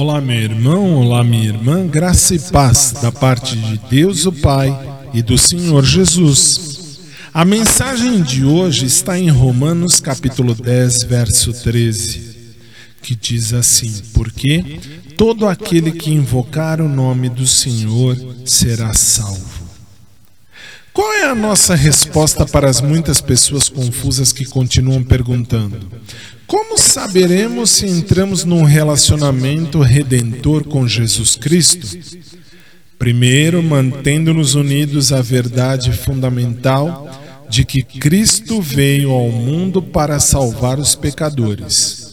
Olá, meu irmão, olá, minha irmã, graça e paz da parte de Deus, o Pai e do Senhor Jesus. A mensagem de hoje está em Romanos, capítulo 10, verso 13, que diz assim: Porque todo aquele que invocar o nome do Senhor será salvo. Qual é a nossa resposta para as muitas pessoas confusas que continuam perguntando: como saberemos se entramos num relacionamento redentor com Jesus Cristo? Primeiro, mantendo-nos unidos à verdade fundamental de que Cristo veio ao mundo para salvar os pecadores.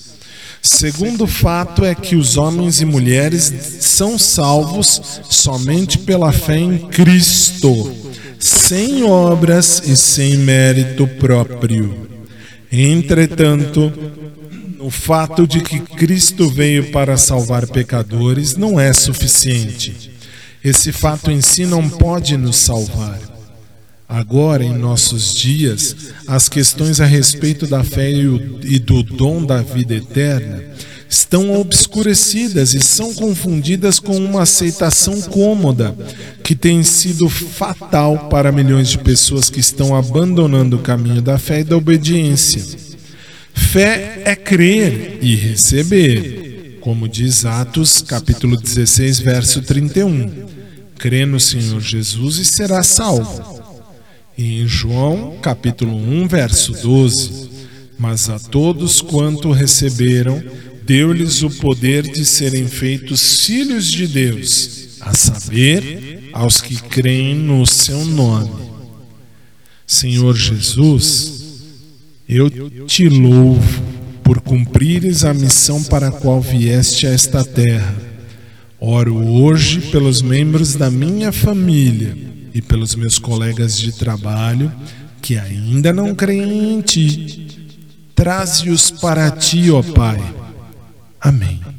Segundo fato é que os homens e mulheres são salvos somente pela fé em Cristo, sem obras e sem mérito próprio. Entretanto, o fato de que Cristo veio para salvar pecadores não é suficiente. Esse fato em si não pode nos salvar. Agora, em nossos dias, as questões a respeito da fé e do dom da vida eterna estão obscurecidas e são confundidas com uma aceitação cômoda que tem sido fatal para milhões de pessoas que estão abandonando o caminho da fé e da obediência. Fé é crer e receber, como diz Atos, capítulo 16, verso 31. Crê no Senhor Jesus e será salvo. E em João, capítulo 1, verso 12. Mas a todos quanto receberam, deu-lhes o poder de serem feitos filhos de Deus, a saber, aos que creem no seu nome. Senhor Jesus, eu te louvo por cumprires a missão para a qual vieste a esta terra. Oro hoje pelos membros da minha família e pelos meus colegas de trabalho que ainda não creem em ti. Traze-os para ti, ó Pai. Amém.